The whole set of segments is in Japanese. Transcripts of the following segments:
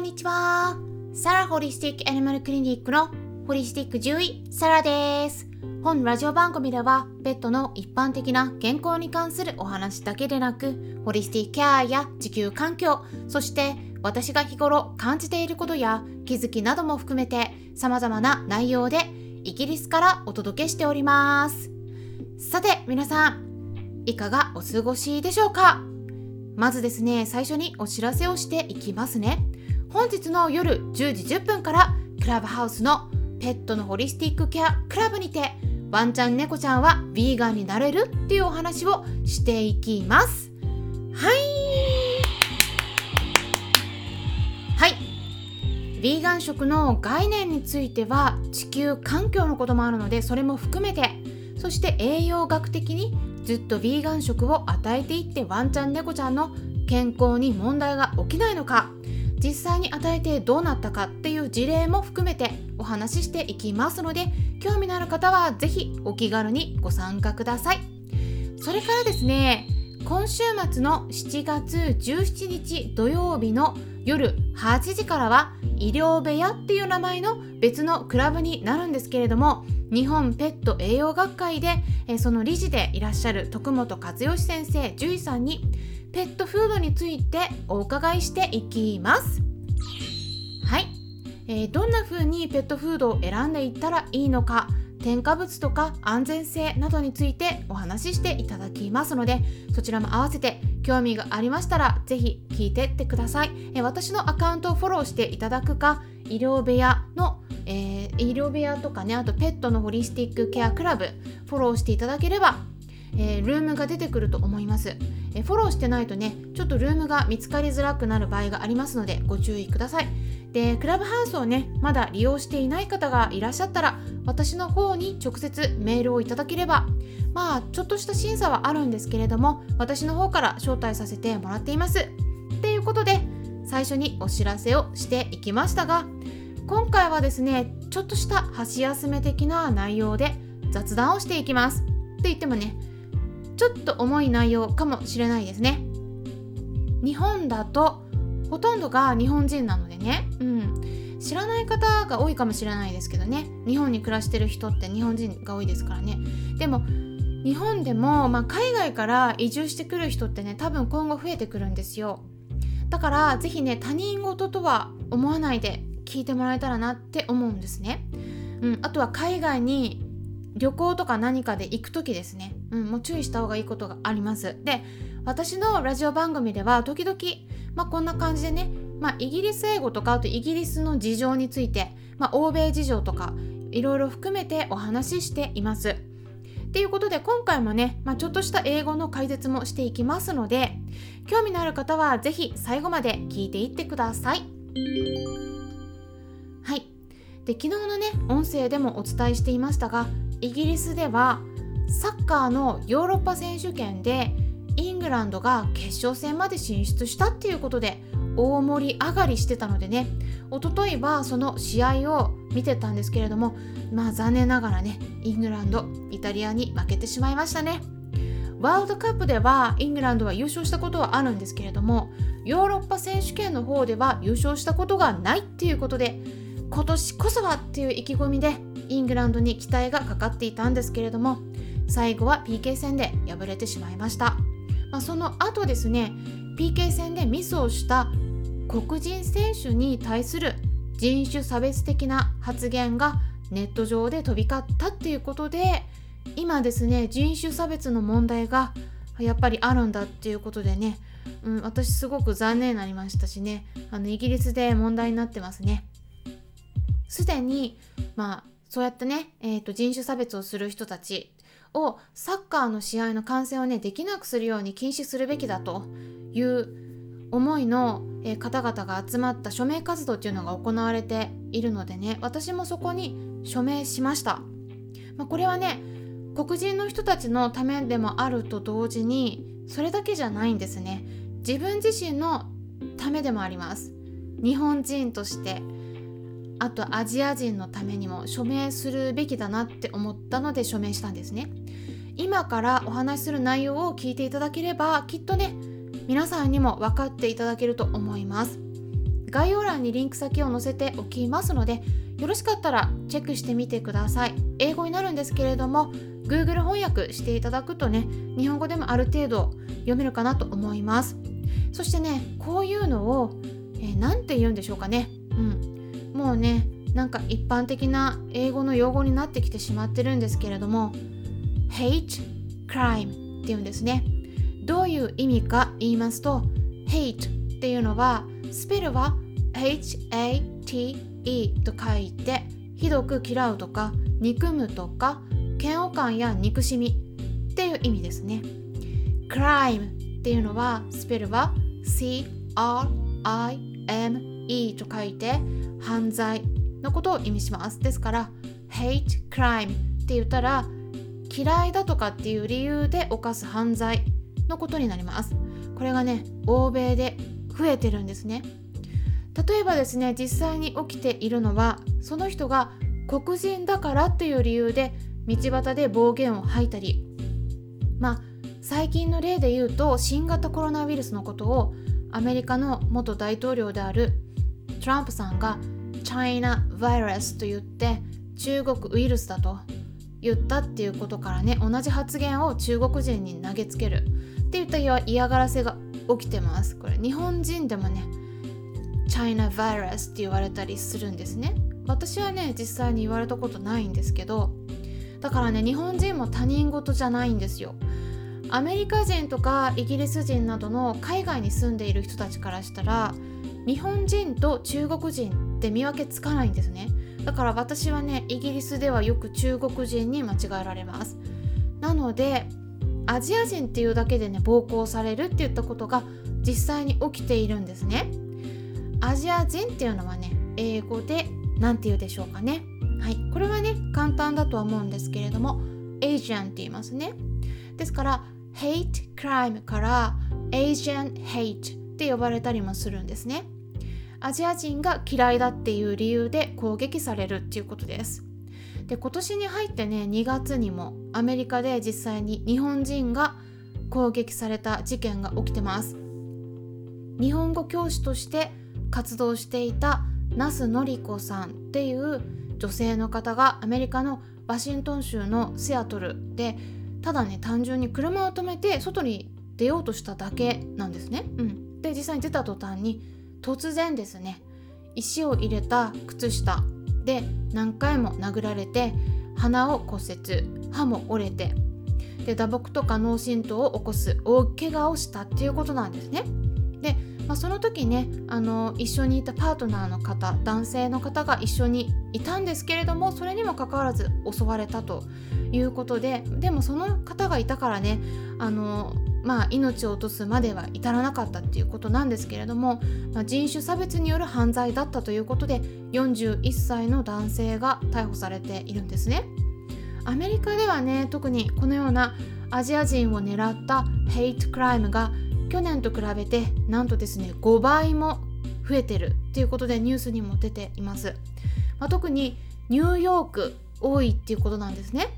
んにちは。サラホリスティックアニマルクリニックのホリスティック獣医、サラです。本ラジオ番組では、ペットの一般的な健康に関するお話だけでなく、ホリスティックケアや地球環境、そして私が日頃感じていることや気づきなども含めて様々な内容でイギリスからお届けしております。さて、皆さん、いかがお過ごしでしょうか？まずですね、最初にお知らせをしていきますね。本日の夜10時10分からクラブハウスのペットのホリスティックケアクラブにてワンちゃん猫ちゃんはヴィーガンになれるっていうお話をしていきます。はいはいヴィーガン食の概念については地球環境のこともあるのでそれも含めてそして栄養学的にずっとヴィーガン食を与えていってワンちゃん猫ちゃんの健康に問題が起きないのか実際に与えてどうなったかっていう事例も含めてお話ししていきますので興味のある方は是非お気軽にご参加ください。それからですね今週末の7月17日土曜日の夜8時からは医療部屋っていう名前の別のクラブになるんですけれども日本ペット栄養学会でその理事でいらっしゃる徳本和義先生獣医さんにペットフードについてお伺いしていきます。はい、えー、どんな風にペットフードを選んでいったらいいのか添加物とか安全性などについてお話ししていただきますのでそちらも合わせて興味がありましたら是非聞いてってください、え私のアカウントをフォローしていただくか医療部屋の、えー、医療部屋とかねあとペットのホリスティックケアクラブフォローしていただければえー、ルームが出てくると思います、え、フォローしてないとねちょっとルームが見つかりづらくなる場合がありますのでご注意ください。でクラブハウスをねまだ利用していない方がいらっしゃったら私の方に直接メールをいただければまあちょっとした審査はあるんですけれども私の方から招待させてもらっています。っていうことで最初にお知らせをしていきましたが今回はですねちょっとした箸休め的な内容で雑談をしていきます。って言ってもねちょっと重い内容かもしれないですね。日本だとほとんどが日本人なのでね、うん、知らない方が多いかもしれないですけどね。日本に暮らしてる人って日本人が多いですからね。でも日本でも、まあ、海外から移住してくる人ってね多分今後増えてくるんですよ。だから是非ね他人事とは思わないで聞いてもらえたらなって思うんですね、うん、あとは海外に旅行とか何かで行く時ですね、うん、もう注意した方がいいことがあります。で私のラジオ番組では時々、まあ、こんな感じでね、まあ、イギリス英語とかあとイギリスの事情について、まあ、欧米事情とかいろいろ含めてお話ししています。っていうことで今回もね、まあ、ちょっとした英語の解説もしていきますので興味のある方は是非最後まで聞いていってください。はい。で昨日のね音声でもお伝えしていましたがイギリスではサッカーのヨーロッパ選手権でイングランドが決勝戦まで進出したっていうことで大盛り上がりしてたのでね。一昨日はその試合を見てたんですけれどもまあ残念ながらねイングランドイタリアに負けてしまいましたね。ワールドカップではイングランドは優勝したことはあるんですけれどもヨーロッパ選手権の方では優勝したことがないっていうことで今年こそはっていう意気込みでイングランドに期待がかかっていたんですけれども最後は PK 戦で敗れてしまいました、まあ、その後ですね PK 戦でミスをした黒人選手に対する人種差別的な発言がネット上で飛び交ったっていうことで今ですね人種差別の問題がやっぱりあるんだっていうことでね、うん、私すごく残念になりましたしねあのイギリスで問題になってますね。すでに、まあ、そうやってね、えーと、人種差別をする人たちをサッカーの試合の観戦をねできなくするように禁止するべきだという思いの、え、方々が集まった署名活動っていうのが行われているのでね私もそこに署名しました、まあ、これはね黒人の人たちのためでもあると同時にそれだけじゃないんですね。自分自身のためでもあります。日本人としてあとアジア人のためにも署名するべきだなって思ったので署名したんですね。今からお話しする内容を聞いていただければきっとね皆さんにも分かっていただけると思います。概要欄にリンク先を載せておきますのでよろしかったらチェックしてみてください。英語になるんですけれども Google 翻訳していただくとね日本語でもある程度読めるかなと思います。そしてねこういうのを何、えー、て言うんでしょうかね。うん。もうねなんか一般的な英語の用語になってきてしまってるんですけれども hate crime っていうんですね。どういう意味か言いますと hate っていうのはスペルは HATE と書いてひどく嫌うとか憎むとか嫌悪感や憎しみっていう意味ですね。crime っていうのはスペルは CRIME と書いて犯罪のことを意味します。ですから hate crime って言ったら嫌いだとかっていう理由で犯す犯罪のことになります。これがね欧米で増えてるんですね。例えばですね実際に起きているのはその人が黒人だからっていう理由で道端で暴言を吐いたり。まあ最近の例で言うと新型コロナウイルスのことをアメリカの元大統領であるトランプさんが China virus と言って中国ウイルスだと言ったっていうことからね同じ発言を中国人に投げつける。っていった嫌がらせが起きてます。これ日本人でもね China virus って言われたりするんですね。私はね実際に言われたことないんですけどだからね日本人も他人事じゃないんですよ。アメリカ人とかイギリス人などの海外に住んでいる人たちからしたら日本人と中国人って見分けつかないんですね。だから私はねイギリスではよく中国人に間違えられます。なのでアジア人っていうだけでね暴行されるって言ったことが実際に起きているんですね。アジア人っていうのはね英語で何て言うでしょうかね。はい。これはね簡単だとは思うんですけれども Asian って言いますね。ですから hate crime から Asian hate って呼ばれたりもするんですね。アジア人が嫌いだっていう理由で攻撃されるっていうことです。で今年に入ってね2月にもアメリカで実際に日本人が攻撃された事件が起きてます。日本語教師として活動していた那須典子さんっていう女性の方がアメリカのワシントン州のシアトルでただね単純に車を止めて外に出ようとしただけなんですね。うん、で実際に出た途端に突然ですね石を入れた靴下で何回も殴られて鼻を骨折歯も折れてで打撲とか脳震盪を起こす大怪我をしたっていうことなんですね。で、まあ、その時ねあの一緒にいたパートナーの方男性の方が一緒にいたんですけれどもそれにもかかわらず襲われたということででもその方がいたからねあのまあ、命を落とすまでは至らなかったっていうことなんですけれども、まあ、人種差別による犯罪だったということで41歳の男性が逮捕されているんですね。アメリカではね特にこのようなアジア人を狙ったヘイトクライムが去年と比べてなんとですね5倍も増えてるっていうことでニュースにも出ています。まあ、特にニューヨーク多いっていうことなんですね。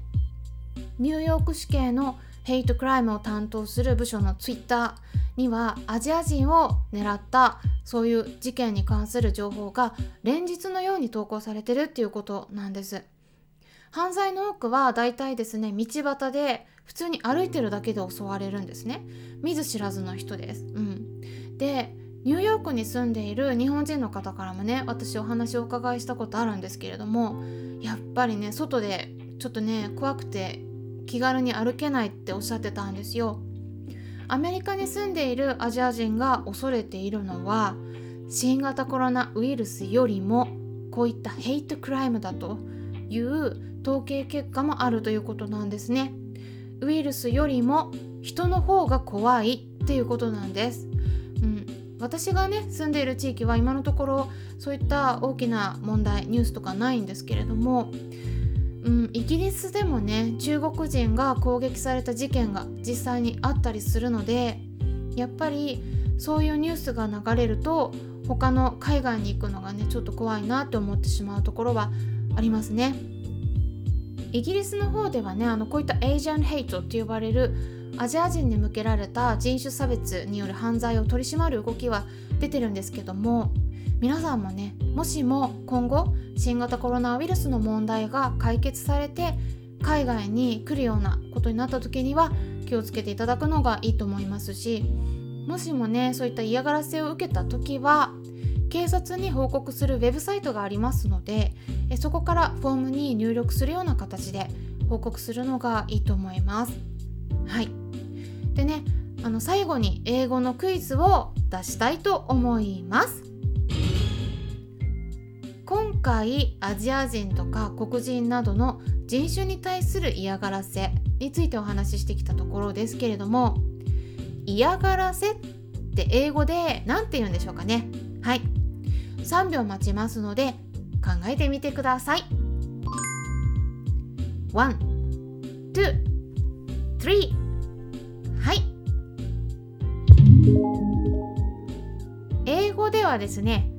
ニューヨーク市警のヘイトクライムを担当する部署のツイッターにはアジア人を狙ったそういう事件に関する情報が連日のように投稿されてるっていうことなんです犯罪の多くはだいたいですね道端で普通に歩いてるだけで襲われるんですね。見ず知らずの人です、うん、でニューヨークに住んでいる日本人の方からもね私お話をお伺いしたことあるんですけれどもやっぱりね外でちょっとね怖くて気軽に歩けないっておっしゃってたんですよ。アメリカに住んでいるアジア人が恐れているのは新型コロナウイルスよりもこういったヘイトクライムだという統計結果もあるということなんですね。ウイルスよりも人の方が怖いっていうことなんです、うん、私がね住んでいる地域は今のところそういった大きな問題ニュースとかないんですけれどもうん、イギリスでもね中国人が攻撃された事件が実際にあったりするのでやっぱりそういうニュースが流れると他の海外に行くのがねちょっと怖いなって思ってしまうところはありますね。イギリスの方ではねあのこういったエイジャンヘイトって呼ばれるアジア人に向けられた人種差別による犯罪を取り締まる動きは出てるんですけども皆さんもねもしも今後新型コロナウイルスの問題が解決されて海外に来るようなことになった時には気をつけていただくのがいいと思いますしもしもねそういった嫌がらせを受けた時は警察に報告するウェブサイトがありますのでそこからフォームに入力するような形で報告するのがいいと思います。はいでねあの最後に英語のクイズを出したいと思います。今回アジア人とか黒人などの人種に対する嫌がらせについてお話ししてきたところですけれども嫌がらせって英語で何て言うんでしょうかね3秒待ちますので考えてみてください。1 2 3はい。英語ではですね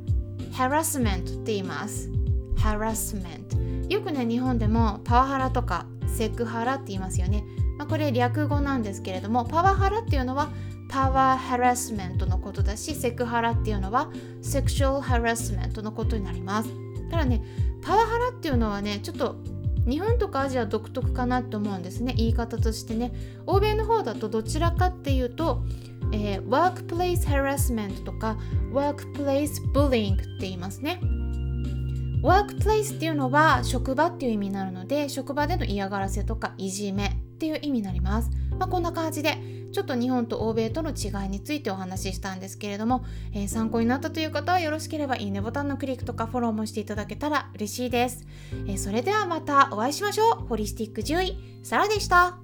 harassment って言います。harassment よくね日本でもパワハラとかセクハラって言いますよね、まあ、これ略語なんですけれどもパワハラっていうのはパワーハラスメントのことだしセクハラっていうのはセクシュアルハラスメントのことになります。ただねパワハラっていうのはねちょっと日本とかアジア独特かなと思うんですね。言い方としてね。欧米の方だとどちらかっていうと、えー、ワークプレイスハラスメントとかワークプレイスブリングって言いますね。ワークプレイスっていうのは職場っていう意味になるので職場での嫌がらせとかいじめっていう意味になります、まあ、こんな感じでちょっと日本と欧米との違いについてお話ししたんですけれども、えー、参考になったという方はよろしければいいねボタンのクリックとかフォローもしていただけたら嬉しいです、えー、それではまたお会いしましょう。ホリスティック獣医サラでした。